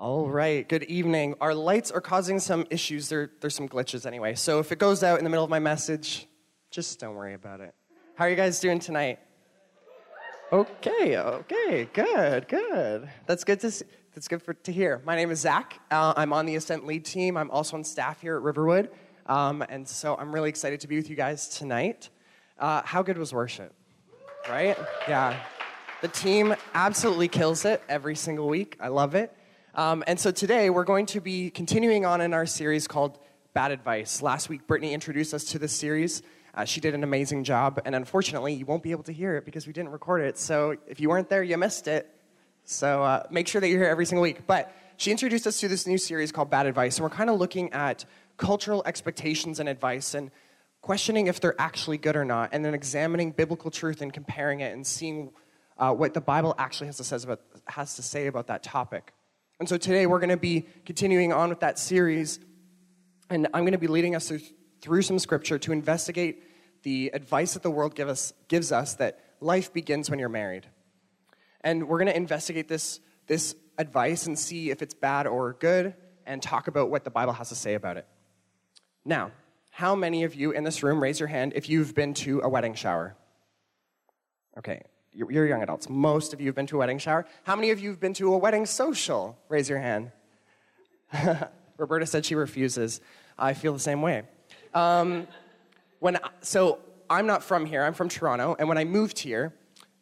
All right, good evening. Our lights are causing some issues. There, there's some glitches anyway. So if it goes out in the middle of my message, just don't worry about it. How are you guys doing tonight? Okay, okay, good, good. That's good to see. That's good for, to hear. My name is Zach. Uh, I'm on the Ascent Lead team. I'm also on staff here at Riverwood. Um, and so I'm really excited to be with you guys tonight. Uh, how good was worship? Right? Yeah. The team absolutely kills it every single week. I love it. Um, and so today we're going to be continuing on in our series called Bad Advice. Last week, Brittany introduced us to this series. Uh, she did an amazing job, and unfortunately, you won't be able to hear it because we didn't record it. So if you weren't there, you missed it. So uh, make sure that you're here every single week. But she introduced us to this new series called Bad Advice, and we're kind of looking at cultural expectations and advice and questioning if they're actually good or not, and then examining biblical truth and comparing it and seeing uh, what the Bible actually has to, says about, has to say about that topic. And so today we're going to be continuing on with that series, and I'm going to be leading us through, through some scripture to investigate the advice that the world give us, gives us that life begins when you're married. And we're going to investigate this, this advice and see if it's bad or good, and talk about what the Bible has to say about it. Now, how many of you in this room, raise your hand if you've been to a wedding shower? Okay, you're young adults. Most of you have been to a wedding shower. How many of you have been to a wedding social? Raise your hand. Roberta said she refuses. I feel the same way. Um, when so I'm not from here. I'm from Toronto, and when I moved here,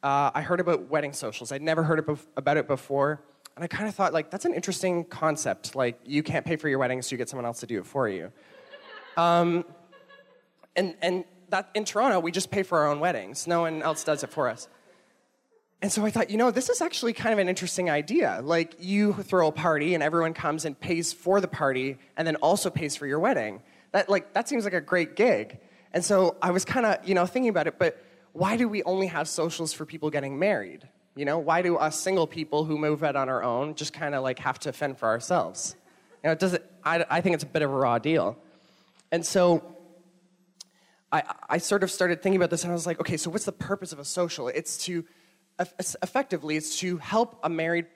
uh, I heard about wedding socials. I'd never heard about it before, and I kind of thought like that's an interesting concept. Like you can't pay for your wedding, so you get someone else to do it for you. Um, and and that in Toronto, we just pay for our own weddings. No one else does it for us. And so I thought, you know, this is actually kind of an interesting idea. Like, you throw a party and everyone comes and pays for the party and then also pays for your wedding. That, like, that seems like a great gig. And so I was kind of, you know, thinking about it, but why do we only have socials for people getting married? You know, why do us single people who move out on our own just kind of like have to fend for ourselves? You know, it doesn't, I, I think it's a bit of a raw deal. And so I, I sort of started thinking about this and I was like, okay, so what's the purpose of a social? It's to effectively it's to help a married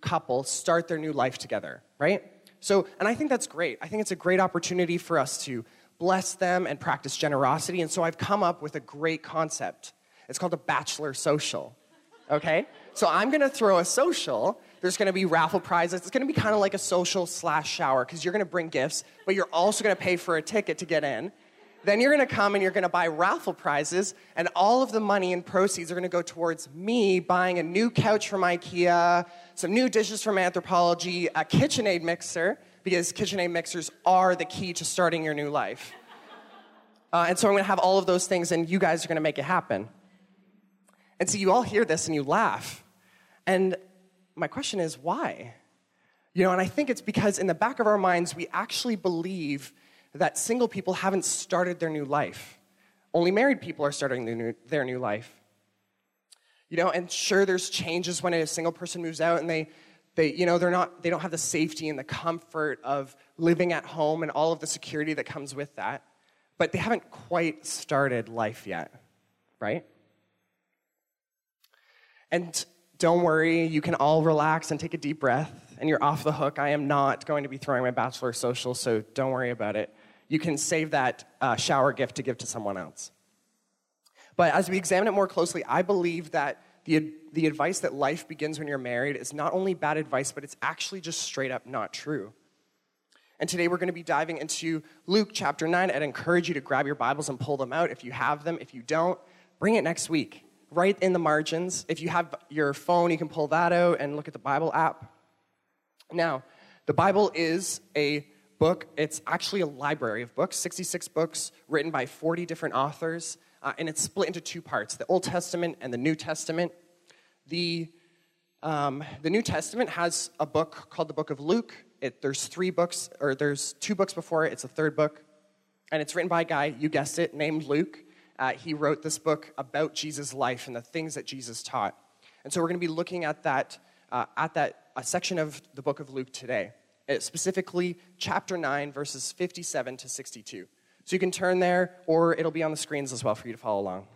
couple start their new life together, right? So, and I think that's great. I think it's a great opportunity for us to bless them and practice generosity. And so I've come up with a great concept. It's called a bachelor social, okay? So I'm gonna throw a social. There's gonna be raffle prizes. It's gonna be kind of like a social slash shower because you're gonna bring gifts, but you're also gonna pay for a ticket to get in. Then you're going to come and you're going to buy raffle prizes, and all of the money and proceeds are going to go towards me buying a new couch from IKEA, some new dishes from Anthropologie, a KitchenAid mixer, because KitchenAid mixers are the key to starting your new life. Uh, and so I'm going to have all of those things, and you guys are going to make it happen. And so you all hear this and you laugh. And my question is, why? You know, and I think it's because in the back of our minds, we actually believe that single people haven't started their new life. Only married people are starting their new, their new life. You know, and sure, there's changes when a single person moves out and they, they, you know, they're not, they don't have the safety and the comfort of living at home and all of the security that comes with that. But they haven't quite started life yet, right? And don't worry, you can all relax and take a deep breath, and you're off the hook. I am not going to be throwing my bachelor social, so don't worry about it you can save that uh, shower gift to give to someone else. But as we examine it more closely, I believe that the, the advice that life begins when you're married is not only bad advice, but it's actually just straight up not true. And today we're going to be diving into Luke chapter 9. I'd encourage you to grab your Bibles and pull them out if you have them. If you don't, bring it next week. Write in the margins. If you have your phone, you can pull that out and look at the Bible app. Now, the Bible is a book. It's actually a library of books, 66 books written by 40 different authors, uh, and it's split into two parts the Old Testament and the New Testament. The, um, the New Testament has a book called the Book of Luke. It, there's three books, or there's two books before it, it's a third book, and it's written by a guy, you guessed it, named Luke. Uh, he wrote this book about Jesus' life and the things that Jesus taught. And so we're going to be looking at that, uh, at that a section of the book of Luke today. Uh, specifically chapter 9, verses 57 to 62. So you can turn there, or it'll be on the screens as well for you to follow along.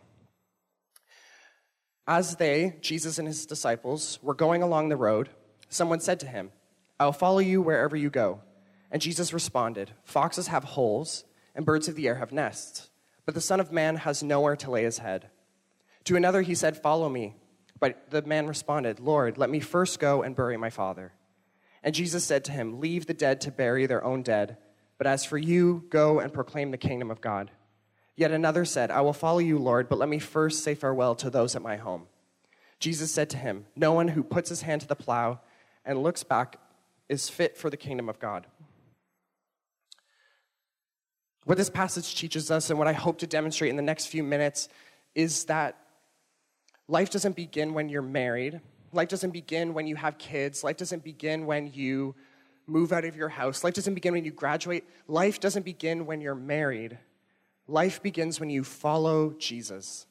As they, Jesus and his disciples, were going along the road, someone said to him, I'll follow you wherever you go. And Jesus responded, Foxes have holes, and birds of the air have nests, but the Son of Man has nowhere to lay his head. To another he said, Follow me. But the man responded, Lord, let me first go and bury my father. And Jesus said to him, Leave the dead to bury their own dead, but as for you, go and proclaim the kingdom of God. Yet another said, I will follow you, Lord, but let me first say farewell to those at my home. Jesus said to him, No one who puts his hand to the plow and looks back is fit for the kingdom of God. What this passage teaches us, and what I hope to demonstrate in the next few minutes, is that life doesn't begin when you're married. Life doesn't begin when you have kids. Life doesn't begin when you move out of your house. Life doesn't begin when you graduate. Life doesn't begin when you're married. Life begins when you follow Jesus.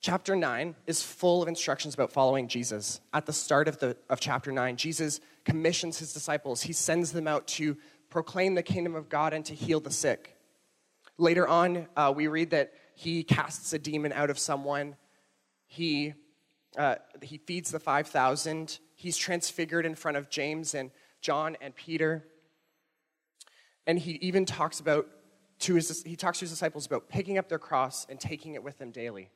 Chapter 9 is full of instructions about following Jesus. At the start of, the, of chapter 9, Jesus commissions his disciples. He sends them out to proclaim the kingdom of God and to heal the sick. Later on, uh, we read that he casts a demon out of someone. He, uh, he feeds the 5,000. He's transfigured in front of James and John and Peter. And he even talks about to his, he talks to his disciples about picking up their cross and taking it with them daily.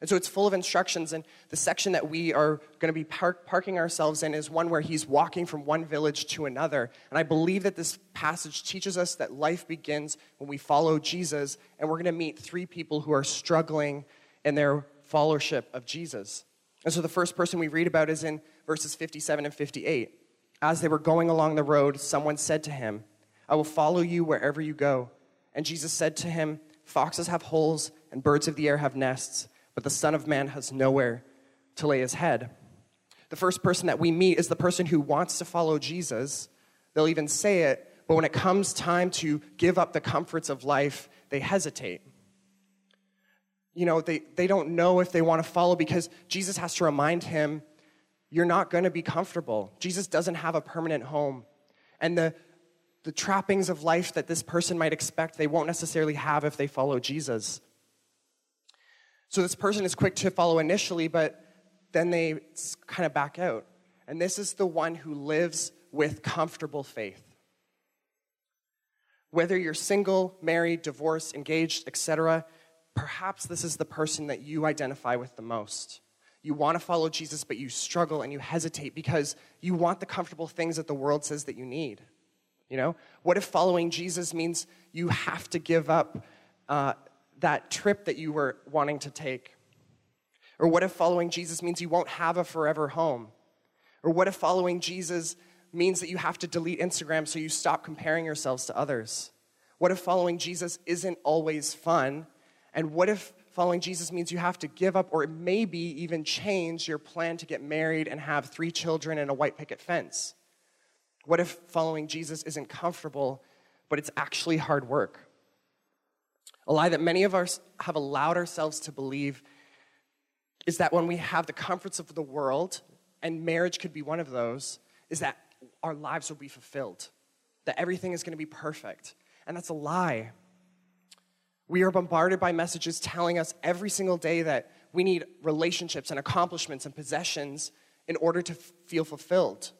And so it's full of instructions. And the section that we are going to be park, parking ourselves in is one where he's walking from one village to another. And I believe that this passage teaches us that life begins when we follow Jesus. And we're going to meet three people who are struggling in their followership of Jesus. And so the first person we read about is in verses 57 and 58. As they were going along the road, someone said to him, I will follow you wherever you go. And Jesus said to him, Foxes have holes, and birds of the air have nests but the Son of Man has nowhere to lay his head. The first person that we meet is the person who wants to follow Jesus. They'll even say it, but when it comes time to give up the comforts of life, they hesitate. You know, they, they don't know if they want to follow because Jesus has to remind him, you're not going to be comfortable. Jesus doesn't have a permanent home. And the, the trappings of life that this person might expect, they won't necessarily have if they follow Jesus. So this person is quick to follow initially, but then they kind of back out. And this is the one who lives with comfortable faith. Whether you're single, married, divorced, engaged, etc., perhaps this is the person that you identify with the most. You want to follow Jesus, but you struggle and you hesitate because you want the comfortable things that the world says that you need. You know, what if following Jesus means you have to give up uh, that trip that you were wanting to take? Or what if following Jesus means you won't have a forever home? Or what if following Jesus means that you have to delete Instagram so you stop comparing yourselves to others? What if following Jesus isn't always fun? And what if following Jesus means you have to give up or maybe even change your plan to get married and have three children and a white picket fence? What if following Jesus isn't comfortable, but it's actually hard work? A lie that many of us have allowed ourselves to believe is that when we have the comforts of the world, and marriage could be one of those, is that our lives will be fulfilled, that everything is going to be perfect. And that's a lie. We are bombarded by messages telling us every single day that we need relationships and accomplishments and possessions in order to f- feel fulfilled.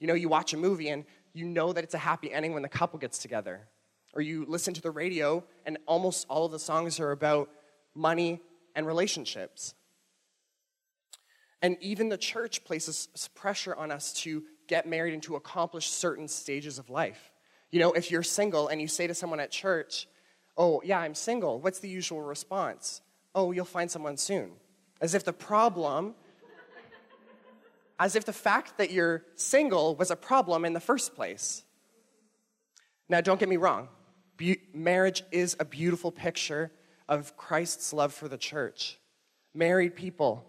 You know, you watch a movie and you know that it's a happy ending when the couple gets together or you listen to the radio, and almost all of the songs are about money and relationships. And even the church places pressure on us to get married and to accomplish certain stages of life. You know, if you're single and you say to someone at church, Oh, yeah, I'm single, what's the usual response? Oh, you'll find someone soon. As if the problem, as if the fact that you're single was a problem in the first place. Now, don't get me wrong, be- marriage is a beautiful picture of Christ's love for the church. Married people,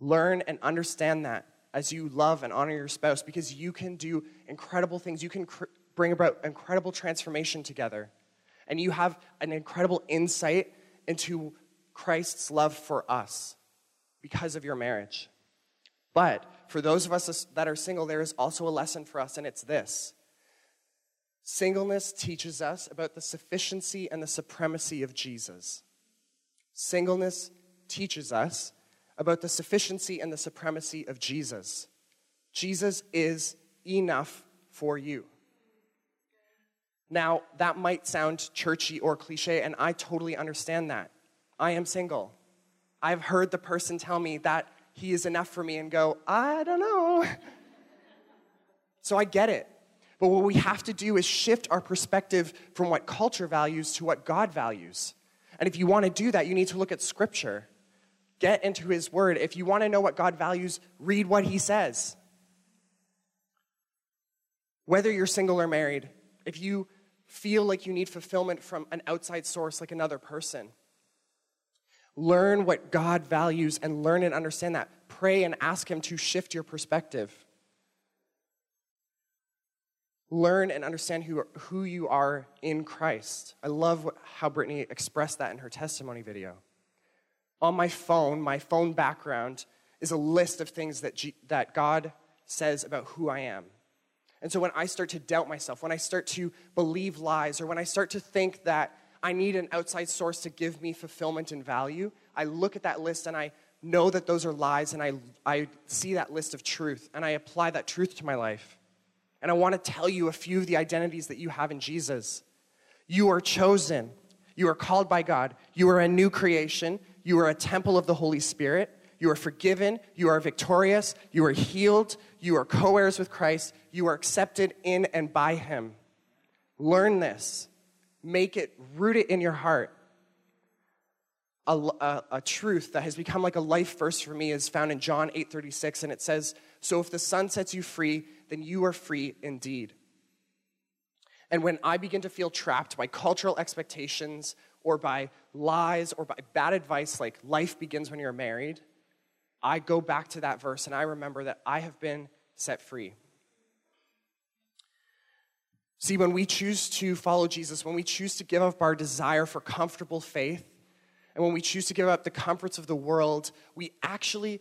learn and understand that as you love and honor your spouse because you can do incredible things. You can cr- bring about incredible transformation together. And you have an incredible insight into Christ's love for us because of your marriage. But for those of us that are single, there is also a lesson for us, and it's this Singleness teaches us about the sufficiency and the supremacy of Jesus. Singleness teaches us about the sufficiency and the supremacy of Jesus. Jesus is enough for you. Now, that might sound churchy or cliche, and I totally understand that. I am single. I've heard the person tell me that he is enough for me and go, I don't know. so I get it. But what we have to do is shift our perspective from what culture values to what God values. And if you want to do that, you need to look at Scripture. Get into His Word. If you want to know what God values, read what He says. Whether you're single or married, if you feel like you need fulfillment from an outside source like another person, learn what God values and learn and understand that. Pray and ask Him to shift your perspective. Learn and understand who, who you are in Christ. I love what, how Brittany expressed that in her testimony video. On my phone, my phone background is a list of things that, G, that God says about who I am. And so when I start to doubt myself, when I start to believe lies, or when I start to think that I need an outside source to give me fulfillment and value, I look at that list and I know that those are lies, and I, I see that list of truth, and I apply that truth to my life. And I want to tell you a few of the identities that you have in Jesus. You are chosen. You are called by God. You are a new creation. You are a temple of the Holy Spirit. You are forgiven. You are victorious. You are healed. You are co heirs with Christ. You are accepted in and by Him. Learn this. Make it, root it in your heart. A, a, a, truth that has become like a life verse for me is found in John 8:36 and it says, "So if the Son sets you free, then you are free indeed." And when I begin to feel trapped by cultural expectations or by lies or by bad advice like life begins when you're married, I go back to that verse and I remember that I have been set free. See, when we choose to follow Jesus, when we choose to give up our desire for comfortable faith, and when we choose to give up the comforts of the world, we actually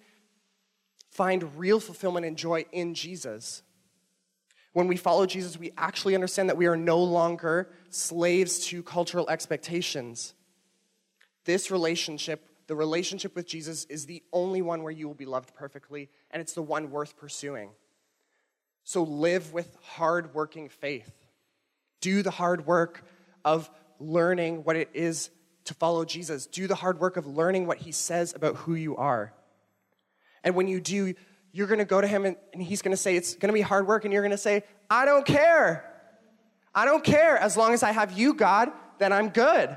find real fulfillment and joy in Jesus. When we follow Jesus, we actually understand that we are no longer slaves to cultural expectations. This relationship, the relationship with Jesus, is the only one where you will be loved perfectly, and it's the one worth pursuing. So live with hard working faith. Do the hard work of learning what it is to follow Jesus. Do the hard work of learning what he says about who you are. And when you do, you're going to go to him and, and he's going to say, It's going to be hard work. And you're going to say, I don't care. I don't care. As long as I have you, God, then I'm good.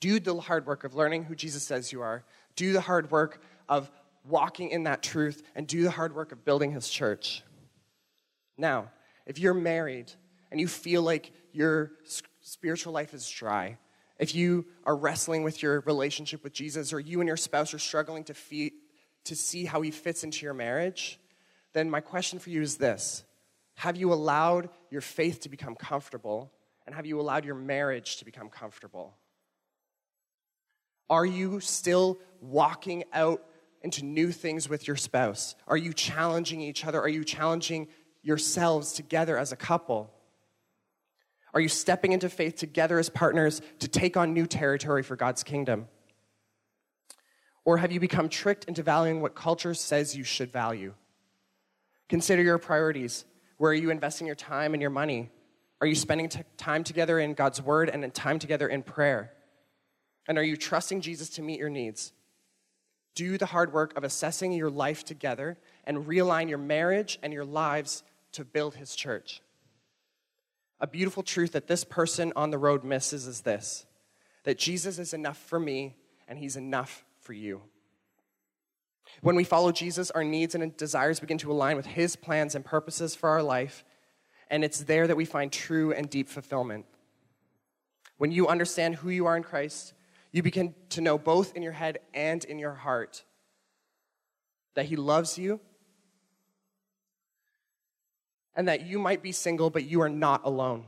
Do the hard work of learning who Jesus says you are. Do the hard work of walking in that truth. And do the hard work of building his church. Now, if you're married and you feel like your spiritual life is dry, if you are wrestling with your relationship with Jesus, or you and your spouse are struggling to, fee- to see how he fits into your marriage, then my question for you is this Have you allowed your faith to become comfortable, and have you allowed your marriage to become comfortable? Are you still walking out into new things with your spouse? Are you challenging each other? Are you challenging yourselves together as a couple? Are you stepping into faith together as partners to take on new territory for God's kingdom? Or have you become tricked into valuing what culture says you should value? Consider your priorities. Where are you investing your time and your money? Are you spending t- time together in God's word and time together in prayer? And are you trusting Jesus to meet your needs? Do the hard work of assessing your life together and realign your marriage and your lives to build his church. A beautiful truth that this person on the road misses is this that Jesus is enough for me and he's enough for you. When we follow Jesus, our needs and desires begin to align with his plans and purposes for our life, and it's there that we find true and deep fulfillment. When you understand who you are in Christ, you begin to know both in your head and in your heart that he loves you and that you might be single, but you are not alone.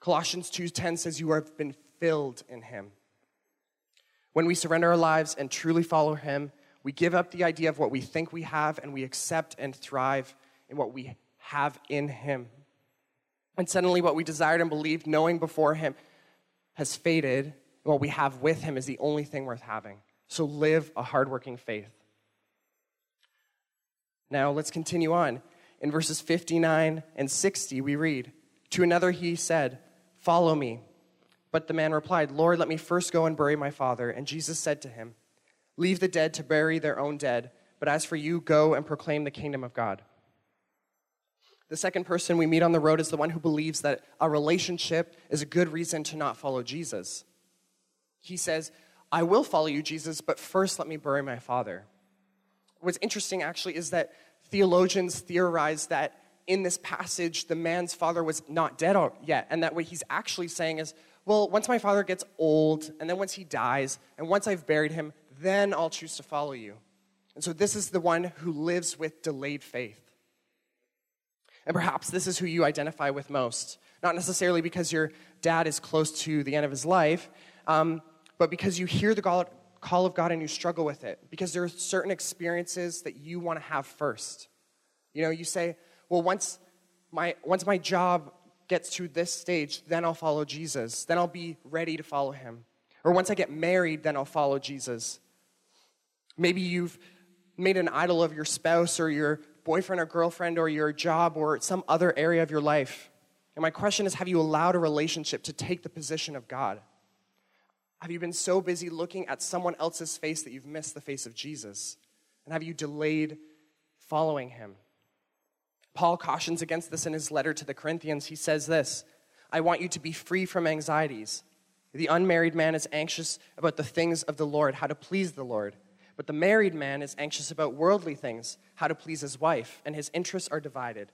Colossians 2:10 says you have been filled in him. When we surrender our lives and truly follow him, we give up the idea of what we think we have and we accept and thrive in what we have in him. And suddenly what we desired and believed knowing before him has faded what we have with him is the only thing worth having. So live a hardworking faith. Now let's continue on. In verses 59 and 60, we read To another he said, Follow me. But the man replied, Lord, let me first go and bury my father. And Jesus said to him, Leave the dead to bury their own dead, but as for you, go and proclaim the kingdom of God. The second person we meet on the road is the one who believes that a relationship is a good reason to not follow Jesus. He says, I will follow you, Jesus, but first let me bury my father. What's interesting actually is that theologians theorize that in this passage, the man's father was not dead yet, and that what he's actually saying is, well, once my father gets old, and then once he dies, and once I've buried him, then I'll choose to follow you. And so this is the one who lives with delayed faith. And perhaps this is who you identify with most. Not necessarily because your dad is close to the end of his life, um, but because you hear the call of God and you struggle with it. Because there are certain experiences that you want to have first. You know, you say, well, once my, once my job gets to this stage, then I'll follow Jesus. Then I'll be ready to follow him. Or once I get married, then I'll follow Jesus. Maybe you've made an idol of your spouse or your boyfriend or girlfriend or your job or some other area of your life. And my question is have you allowed a relationship to take the position of God? Have you been so busy looking at someone else's face that you've missed the face of Jesus? And have you delayed following him? Paul cautions against this in his letter to the Corinthians. He says this I want you to be free from anxieties. The unmarried man is anxious about the things of the Lord, how to please the Lord. But the married man is anxious about worldly things, how to please his wife, and his interests are divided.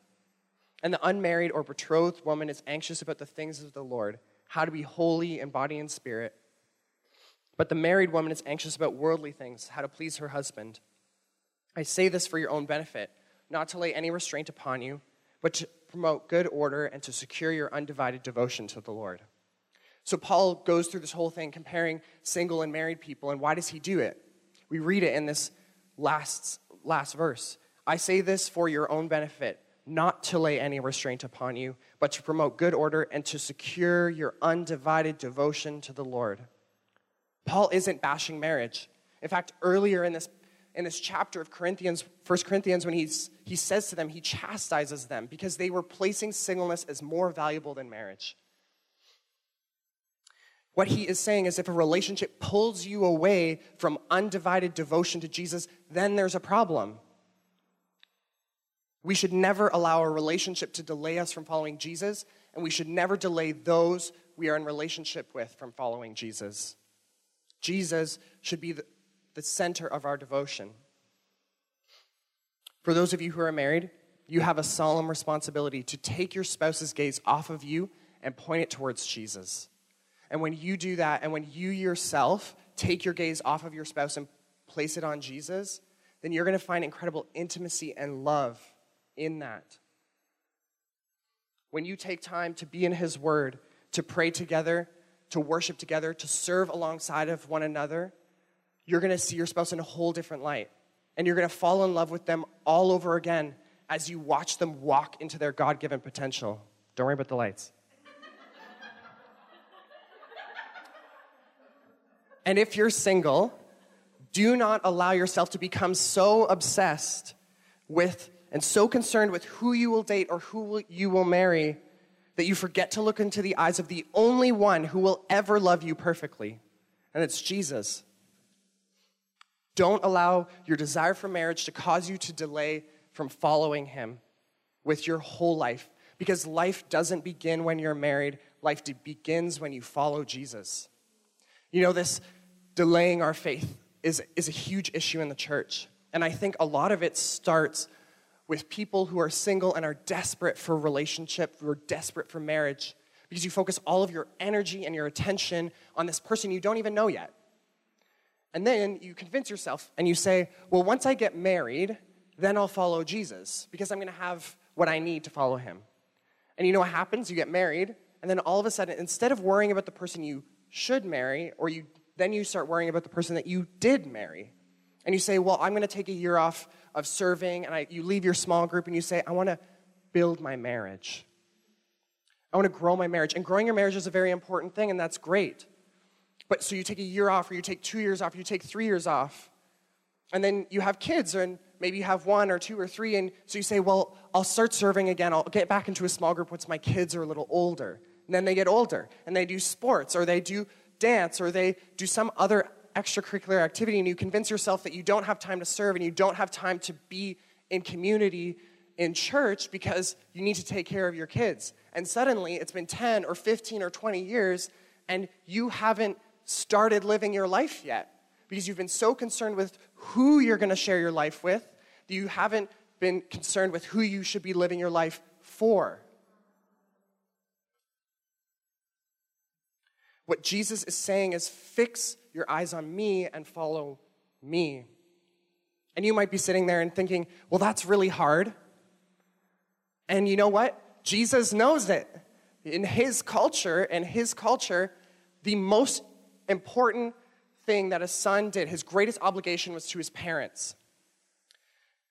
And the unmarried or betrothed woman is anxious about the things of the Lord, how to be holy in body and spirit. But the married woman is anxious about worldly things, how to please her husband. I say this for your own benefit, not to lay any restraint upon you, but to promote good order and to secure your undivided devotion to the Lord. So Paul goes through this whole thing comparing single and married people, and why does he do it? We read it in this last, last verse. I say this for your own benefit, not to lay any restraint upon you, but to promote good order and to secure your undivided devotion to the Lord. Paul isn't bashing marriage. In fact, earlier in this, in this chapter of Corinthians, 1 Corinthians, when he's, he says to them, he chastises them because they were placing singleness as more valuable than marriage. What he is saying is if a relationship pulls you away from undivided devotion to Jesus, then there's a problem. We should never allow a relationship to delay us from following Jesus, and we should never delay those we are in relationship with from following Jesus. Jesus should be the, the center of our devotion. For those of you who are married, you have a solemn responsibility to take your spouse's gaze off of you and point it towards Jesus. And when you do that, and when you yourself take your gaze off of your spouse and place it on Jesus, then you're going to find incredible intimacy and love in that. When you take time to be in His Word, to pray together, to worship together, to serve alongside of one another, you're going to see your spouse in a whole different light. And you're going to fall in love with them all over again as you watch them walk into their God given potential. Don't worry about the lights. And if you're single, do not allow yourself to become so obsessed with and so concerned with who you will date or who you will marry that you forget to look into the eyes of the only one who will ever love you perfectly, and it's Jesus. Don't allow your desire for marriage to cause you to delay from following him with your whole life because life doesn't begin when you're married, life begins when you follow Jesus. You know, this delaying our faith is, is a huge issue in the church. And I think a lot of it starts with people who are single and are desperate for relationship, who are desperate for marriage, because you focus all of your energy and your attention on this person you don't even know yet. And then you convince yourself and you say, well, once I get married, then I'll follow Jesus because I'm going to have what I need to follow him. And you know what happens? You get married, and then all of a sudden, instead of worrying about the person you should marry or you then you start worrying about the person that you did marry. And you say, Well, I'm going to take a year off of serving. And I, you leave your small group and you say, I want to build my marriage. I want to grow my marriage. And growing your marriage is a very important thing, and that's great. But so you take a year off, or you take two years off, or you take three years off. And then you have kids, and maybe you have one or two or three, and so you say, Well, I'll start serving again. I'll get back into a small group once my kids are a little older. And then they get older, and they do sports, or they do dance, or they do some other extracurricular activity, and you convince yourself that you don't have time to serve and you don't have time to be in community in church because you need to take care of your kids. And suddenly it's been 10 or 15 or 20 years, and you haven't started living your life yet because you've been so concerned with who you're going to share your life with that you haven't been concerned with who you should be living your life for. What Jesus is saying is fix your eyes on me and follow me. And you might be sitting there and thinking, well, that's really hard. And you know what? Jesus knows it. In his culture, and his culture, the most important thing that a son did, his greatest obligation was to his parents.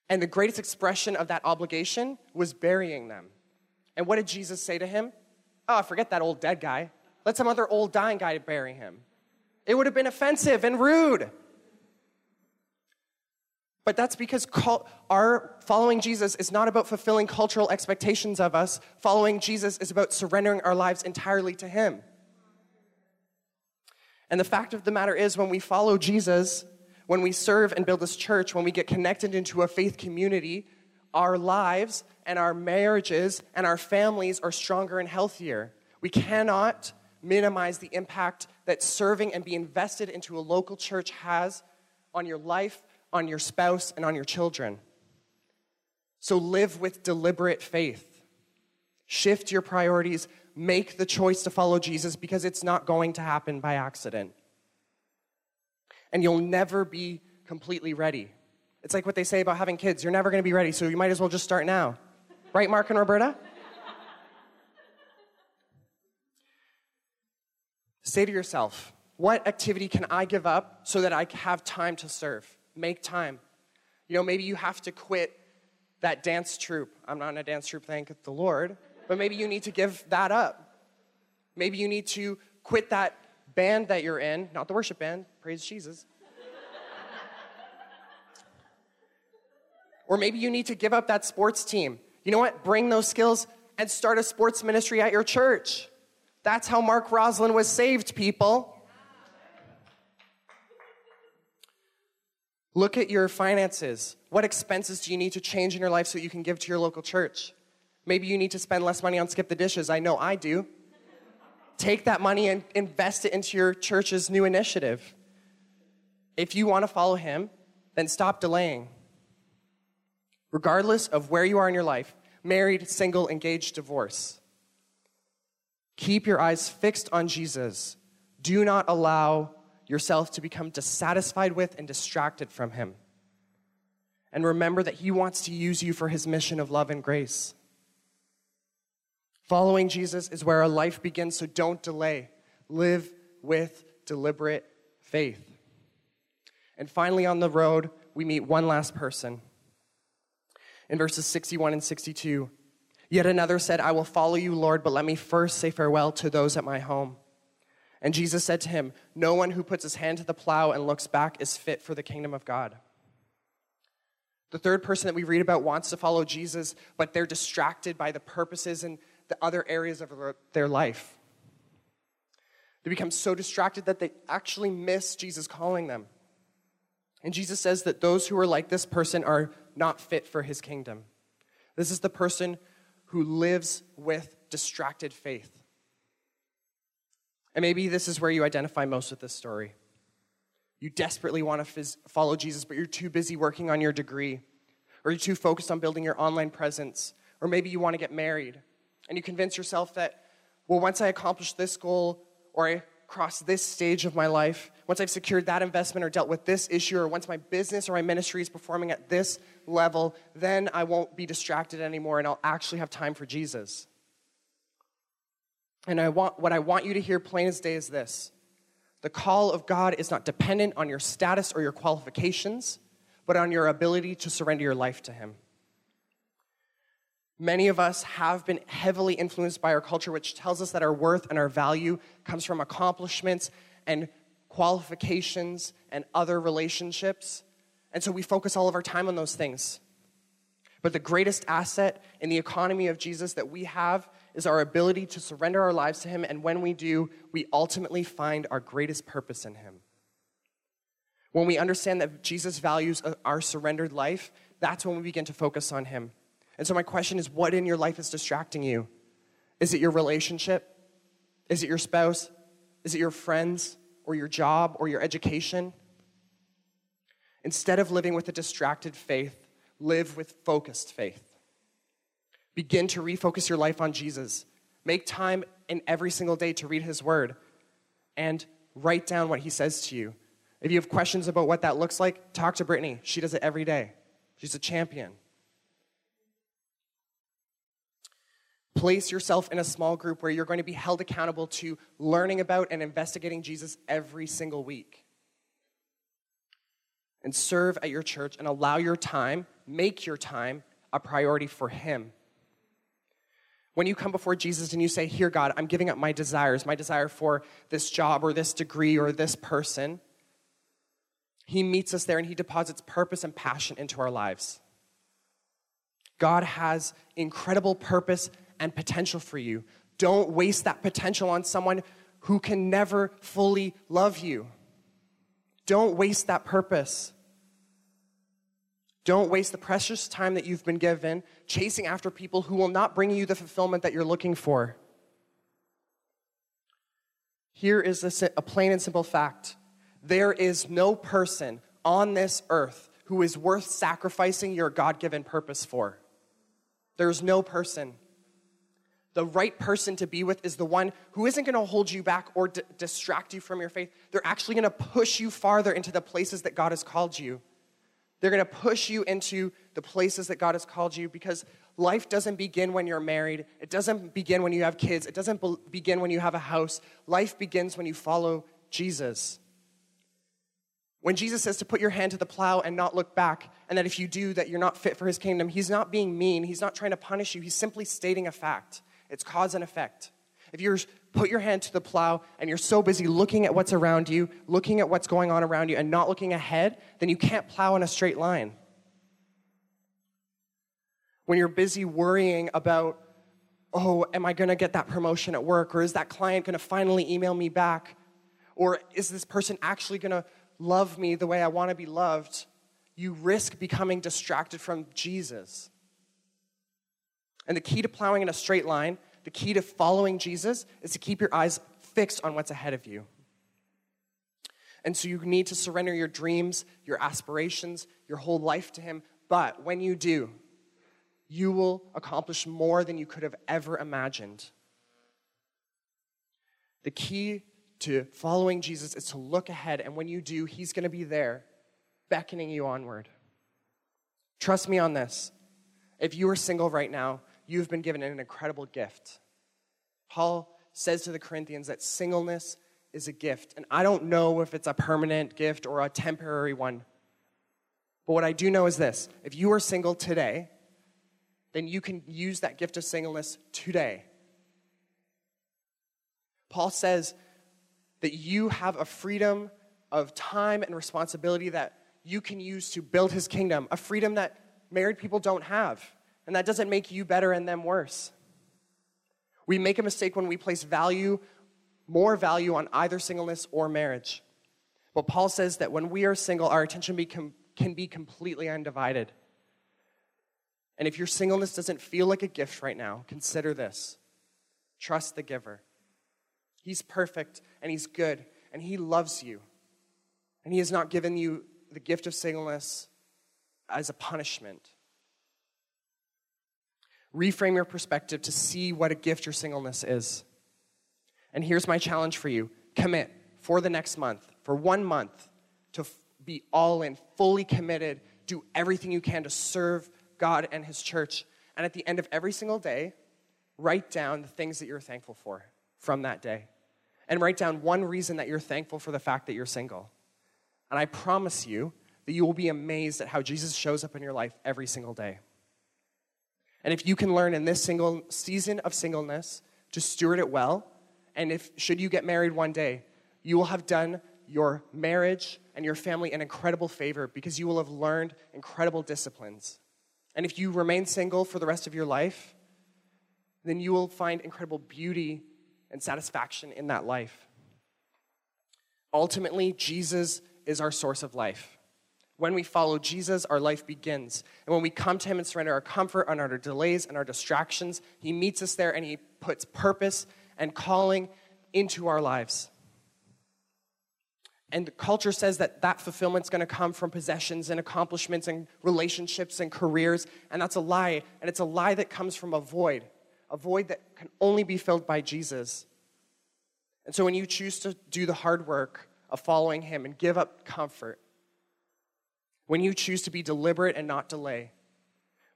And the greatest expression of that obligation was burying them. And what did Jesus say to him? Oh, forget that old dead guy. Let some other old dying guy bury him. It would have been offensive and rude. But that's because our following Jesus is not about fulfilling cultural expectations of us. Following Jesus is about surrendering our lives entirely to Him. And the fact of the matter is, when we follow Jesus, when we serve and build this church, when we get connected into a faith community, our lives and our marriages and our families are stronger and healthier. We cannot minimize the impact that serving and being invested into a local church has on your life, on your spouse, and on your children. So live with deliberate faith. Shift your priorities, make the choice to follow Jesus because it's not going to happen by accident. And you'll never be completely ready. It's like what they say about having kids you're never going to be ready, so you might as well just start now. Right, Mark and Roberta? Say to yourself, what activity can I give up so that I have time to serve? Make time. You know, maybe you have to quit that dance troupe. I'm not in a dance troupe, thank the Lord but maybe you need to give that up. Maybe you need to quit that band that you're in, not the worship band, praise Jesus. or maybe you need to give up that sports team. You know what? Bring those skills and start a sports ministry at your church. That's how Mark Roslin was saved, people. Look at your finances. What expenses do you need to change in your life so you can give to your local church? Maybe you need to spend less money on Skip the Dishes. I know I do. Take that money and invest it into your church's new initiative. If you want to follow him, then stop delaying. Regardless of where you are in your life married, single, engaged, divorce keep your eyes fixed on Jesus. Do not allow yourself to become dissatisfied with and distracted from him. And remember that he wants to use you for his mission of love and grace. Following Jesus is where our life begins, so don't delay. Live with deliberate faith. And finally, on the road, we meet one last person. In verses 61 and 62, yet another said, I will follow you, Lord, but let me first say farewell to those at my home. And Jesus said to him, No one who puts his hand to the plow and looks back is fit for the kingdom of God. The third person that we read about wants to follow Jesus, but they're distracted by the purposes and the other areas of their life. They become so distracted that they actually miss Jesus calling them. And Jesus says that those who are like this person are not fit for his kingdom. This is the person who lives with distracted faith. And maybe this is where you identify most with this story. You desperately want to phys- follow Jesus, but you're too busy working on your degree, or you're too focused on building your online presence, or maybe you want to get married, and you convince yourself that, well, once I accomplish this goal or I cross this stage of my life, once I've secured that investment or dealt with this issue, or once my business or my ministry is performing at this level, then I won't be distracted anymore and I'll actually have time for Jesus. And I want, what I want you to hear plain as day is this the call of God is not dependent on your status or your qualifications, but on your ability to surrender your life to Him. Many of us have been heavily influenced by our culture, which tells us that our worth and our value comes from accomplishments and qualifications, and other relationships. And so we focus all of our time on those things. But the greatest asset in the economy of Jesus that we have is our ability to surrender our lives to Him. And when we do, we ultimately find our greatest purpose in Him. When we understand that Jesus values uh, our surrendered life, that's when we begin to focus on Him. And so, my question is what in your life is distracting you? Is it your relationship? Is it your spouse? Is it your friends or your job or your education? Instead of living with a distracted faith, live with focused faith. Begin to refocus your life on Jesus. Make time in every single day to read his word and write down what he says to you. If you have questions about what that looks like, talk to Brittany. She does it every day. She's a champion. Place yourself in a small group where you're going to be held accountable to learning about and investigating Jesus every single week. And serve at your church and allow your time, make your time a priority for Him. When you come before Jesus and you say, Here, God, I'm giving up my desires, my desire for this job or this degree or this person, he meets us there and He deposits purpose and passion into our lives. God has incredible purpose and potential for you. Don't waste that potential on someone who can never fully love you. Don't waste that purpose. Don't waste the precious time that you've been given chasing after people who will not bring you the fulfillment that you're looking for. Here is a, plain and simple fact there is no person on this earth who is worth sacrificing your God given purpose for. There's no person. The right person to be with is the one who isn't going to hold you back or d- distract you from your faith. They're actually going to push you farther into the places that God has called you. They're going to push you into the places that God has called you because life doesn't begin when you're married. It doesn't begin when you have kids. It doesn't be- begin when you have a house. Life begins when you follow Jesus. When Jesus says to put your hand to the plow and not look back, and that if you do, that you're not fit for his kingdom, he's not being mean. He's not trying to punish you. He's simply stating a fact. It's cause and effect. If you put your hand to the plow and you're so busy looking at what's around you, looking at what's going on around you, and not looking ahead, then you can't plow in a straight line. When you're busy worrying about, oh, am I going to get that promotion at work? Or is that client going to finally email me back? Or is this person actually going to love me the way I want to be loved, you risk becoming distracted from Jesus. And the key to plowing in a straight line, the key to following Jesus, is to keep your eyes fixed on what's ahead of you. And so you need to surrender your dreams, your aspirations, your whole life to Him. But when you do, you will accomplish more than you could have ever imagined. The key to following Jesus is to look ahead, and when you do, He's going to be there beckoning you onward. Trust me on this. If you are single right now, you've been given an incredible gift. Paul says to the Corinthians that singleness is a gift. And I don't know if it's a permanent gift or a temporary one. But what I do know is this if you are single today, then you can use that gift of singleness today. Paul says that you have a freedom of time and responsibility that you can use to build his kingdom, a freedom that married people don't have. And that doesn't make you better and them worse. We make a mistake when we place value, more value on either singleness or marriage. But Paul says that when we are single, our attention can be completely undivided. And if your singleness doesn't feel like a gift right now, consider this trust the giver. He's perfect and He's good and He loves you. And He has not given you the gift of singleness as a punishment. Reframe your perspective to see what a gift your singleness is. And here's my challenge for you commit for the next month, for one month, to f- be all in, fully committed, do everything you can to serve God and His church. And at the end of every single day, write down the things that you're thankful for from that day and write down one reason that you're thankful for the fact that you're single. And I promise you that you will be amazed at how Jesus shows up in your life every single day. And if you can learn in this single season of singleness to steward it well, and if should you get married one day, you will have done your marriage and your family an incredible favor because you will have learned incredible disciplines. And if you remain single for the rest of your life, then you will find incredible beauty and satisfaction in that life. Ultimately, Jesus is our source of life. When we follow Jesus, our life begins. And when we come to Him and surrender our comfort and our delays and our distractions, He meets us there and He puts purpose and calling into our lives. And culture says that that fulfillment's going to come from possessions and accomplishments and relationships and careers, and that's a lie. And it's a lie that comes from a void, a void that can only be filled by Jesus. And so when you choose to do the hard work of following Him and give up comfort, when you choose to be deliberate and not delay,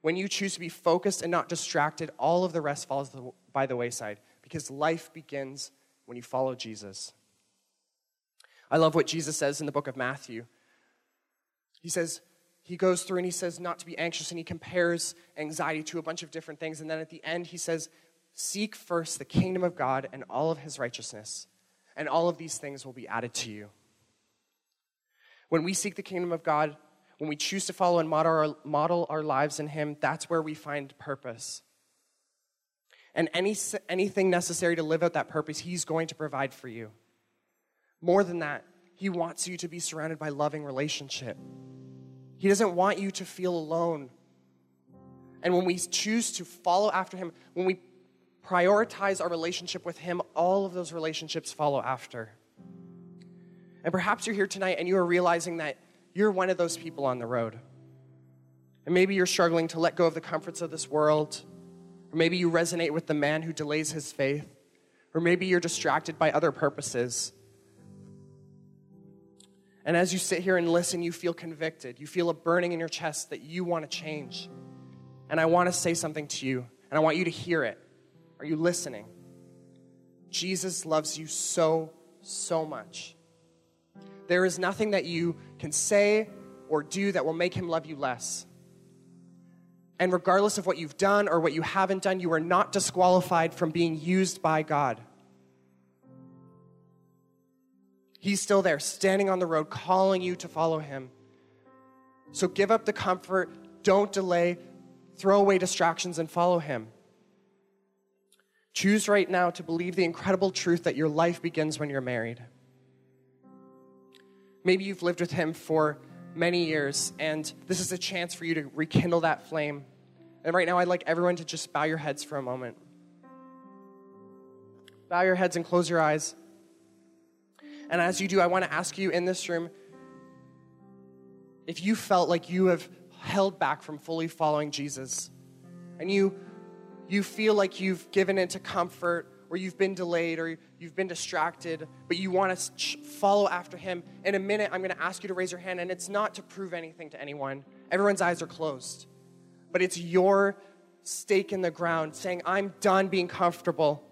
when you choose to be focused and not distracted, all of the rest falls by the wayside because life begins when you follow Jesus. I love what Jesus says in the book of Matthew. He says, he goes through and he says not to be anxious and he compares anxiety to a bunch of different things. And then at the end, he says, Seek first the kingdom of God and all of his righteousness, and all of these things will be added to you. When we seek the kingdom of God, when we choose to follow and model our, model our lives in him, that's where we find purpose. And any, anything necessary to live out that purpose, he's going to provide for you. More than that, He wants you to be surrounded by loving relationship. He doesn't want you to feel alone. And when we choose to follow after Him, when we prioritize our relationship with Him, all of those relationships follow after. And perhaps you're here tonight and you are realizing that you're one of those people on the road. And maybe you're struggling to let go of the comforts of this world. Or maybe you resonate with the man who delays his faith. Or maybe you're distracted by other purposes. And as you sit here and listen, you feel convicted. You feel a burning in your chest that you want to change. And I want to say something to you, and I want you to hear it. Are you listening? Jesus loves you so, so much. There is nothing that you can say or do that will make him love you less. And regardless of what you've done or what you haven't done, you are not disqualified from being used by God. He's still there, standing on the road, calling you to follow him. So give up the comfort, don't delay, throw away distractions, and follow him. Choose right now to believe the incredible truth that your life begins when you're married. Maybe you've lived with him for many years, and this is a chance for you to rekindle that flame. And right now, I'd like everyone to just bow your heads for a moment. Bow your heads and close your eyes. And as you do, I want to ask you in this room if you felt like you have held back from fully following Jesus and you you feel like you've given into comfort or you've been delayed or you've been distracted, but you want to follow after him. In a minute, I'm going to ask you to raise your hand, and it's not to prove anything to anyone. Everyone's eyes are closed. But it's your stake in the ground saying, I'm done being comfortable.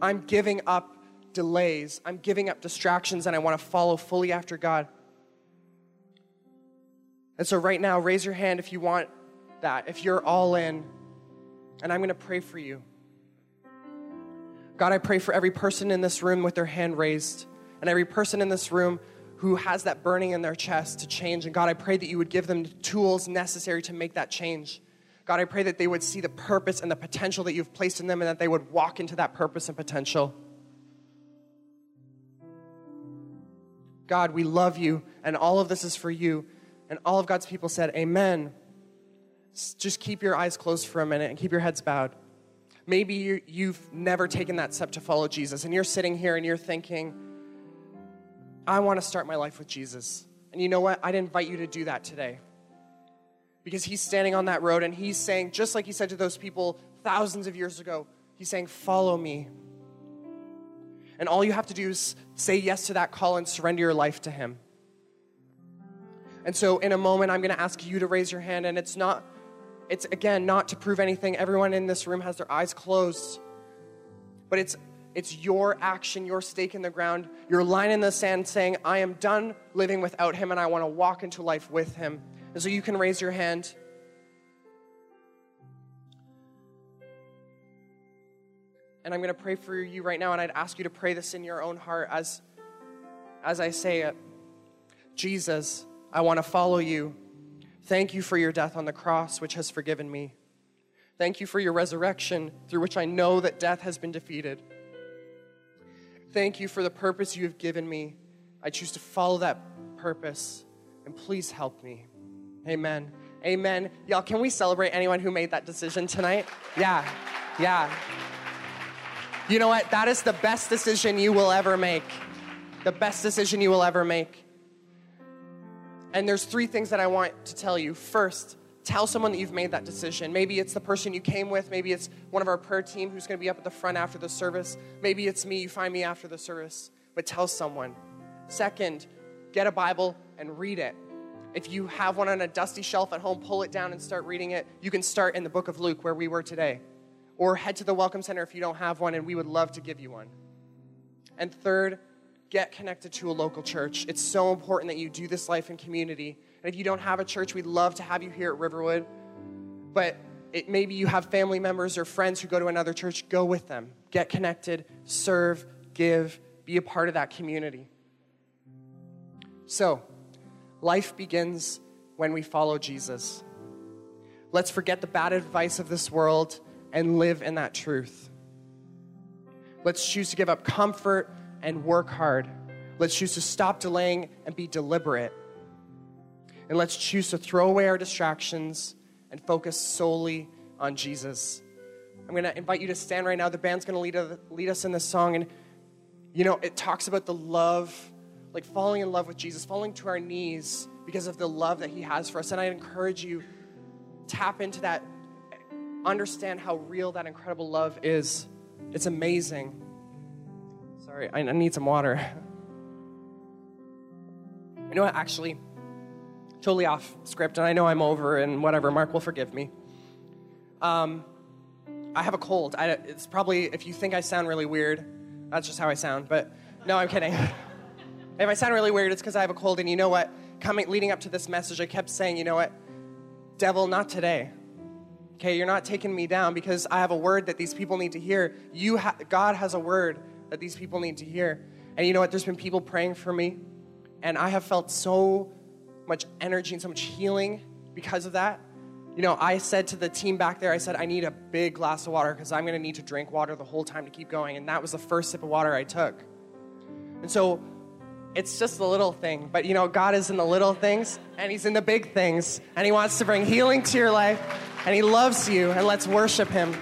I'm giving up delays. I'm giving up distractions and I want to follow fully after God. And so, right now, raise your hand if you want that, if you're all in, and I'm going to pray for you. God, I pray for every person in this room with their hand raised, and every person in this room who has that burning in their chest to change. And God, I pray that you would give them the tools necessary to make that change. God, I pray that they would see the purpose and the potential that you've placed in them and that they would walk into that purpose and potential. God, we love you, and all of this is for you. And all of God's people said, Amen. Just keep your eyes closed for a minute and keep your heads bowed. Maybe you've never taken that step to follow Jesus, and you're sitting here and you're thinking, I want to start my life with Jesus. And you know what? I'd invite you to do that today. Because he's standing on that road and he's saying, just like he said to those people thousands of years ago, he's saying, Follow me. And all you have to do is say yes to that call and surrender your life to Him. And so, in a moment, I'm going to ask you to raise your hand. And it's not, it's again, not to prove anything. Everyone in this room has their eyes closed. But it's, it's your action, your stake in the ground, your line in the sand saying, I am done living without Him and I want to walk into life with Him. And so, you can raise your hand. And I'm going to pray for you right now, and I'd ask you to pray this in your own heart as as I say it. Jesus, I want to follow you. Thank you for your death on the cross, which has forgiven me. Thank you for your resurrection, through which I know that death has been defeated. Thank you for the purpose you have given me. I choose to follow that purpose, and please help me. Amen. Amen. Y'all, can we celebrate anyone who made that decision tonight? Yeah, yeah. You know what? That is the best decision you will ever make. The best decision you will ever make. And there's three things that I want to tell you. First, tell someone that you've made that decision. Maybe it's the person you came with. Maybe it's one of our prayer team who's going to be up at the front after the service. Maybe it's me. You find me after the service. But tell someone. Second, get a Bible and read it. If you have one on a dusty shelf at home, pull it down and start reading it. You can start in the book of Luke, where we were today. Or head to the Welcome Center if you don't have one, and we would love to give you one. And third, get connected to a local church. It's so important that you do this life in community. And if you don't have a church, we'd love to have you here at Riverwood. But it, maybe you have family members or friends who go to another church, go with them. Get connected, serve, give, be a part of that community. So, life begins when we follow Jesus. Let's forget the bad advice of this world and live in that truth. Let's choose to give up comfort and work hard. Let's choose to stop delaying and be deliberate. And let's choose to throw away our distractions and focus solely on Jesus. I'm going to invite you to stand right now. The band's going to lead, uh, lead us in this song. And, you know, it talks about the love, like falling in love with Jesus, falling to our knees because of the love that He has for us. And I encourage you, tap into that, understand how real that incredible love is. It's amazing. Sorry, I, need some water. You know what? Actually, totally off script, and I know I'm over and whatever. Mark will forgive me. Um, I have a cold. I, it's probably, if you think I sound really weird, that's just how I sound. But no, I'm kidding. if I sound really weird, it's because I have a cold. And you know what? Coming, leading up to this message, I kept saying, you know what? Devil, not today. Okay, you're not taking me down because I have a word that these people need to hear. You, ha- God has a word that these people need to hear. And you know what? There's been people praying for me, and I have felt so much energy and so much healing because of that. You know, I said to the team back there, I said, I need a big glass of water because I'm going to need to drink water the whole time to keep going. And that was the first sip of water I took. And so it's just a little thing. But you know, God is in the little things and He's in the big things. And He wants to bring healing to your life. And He loves you. And let's worship Him.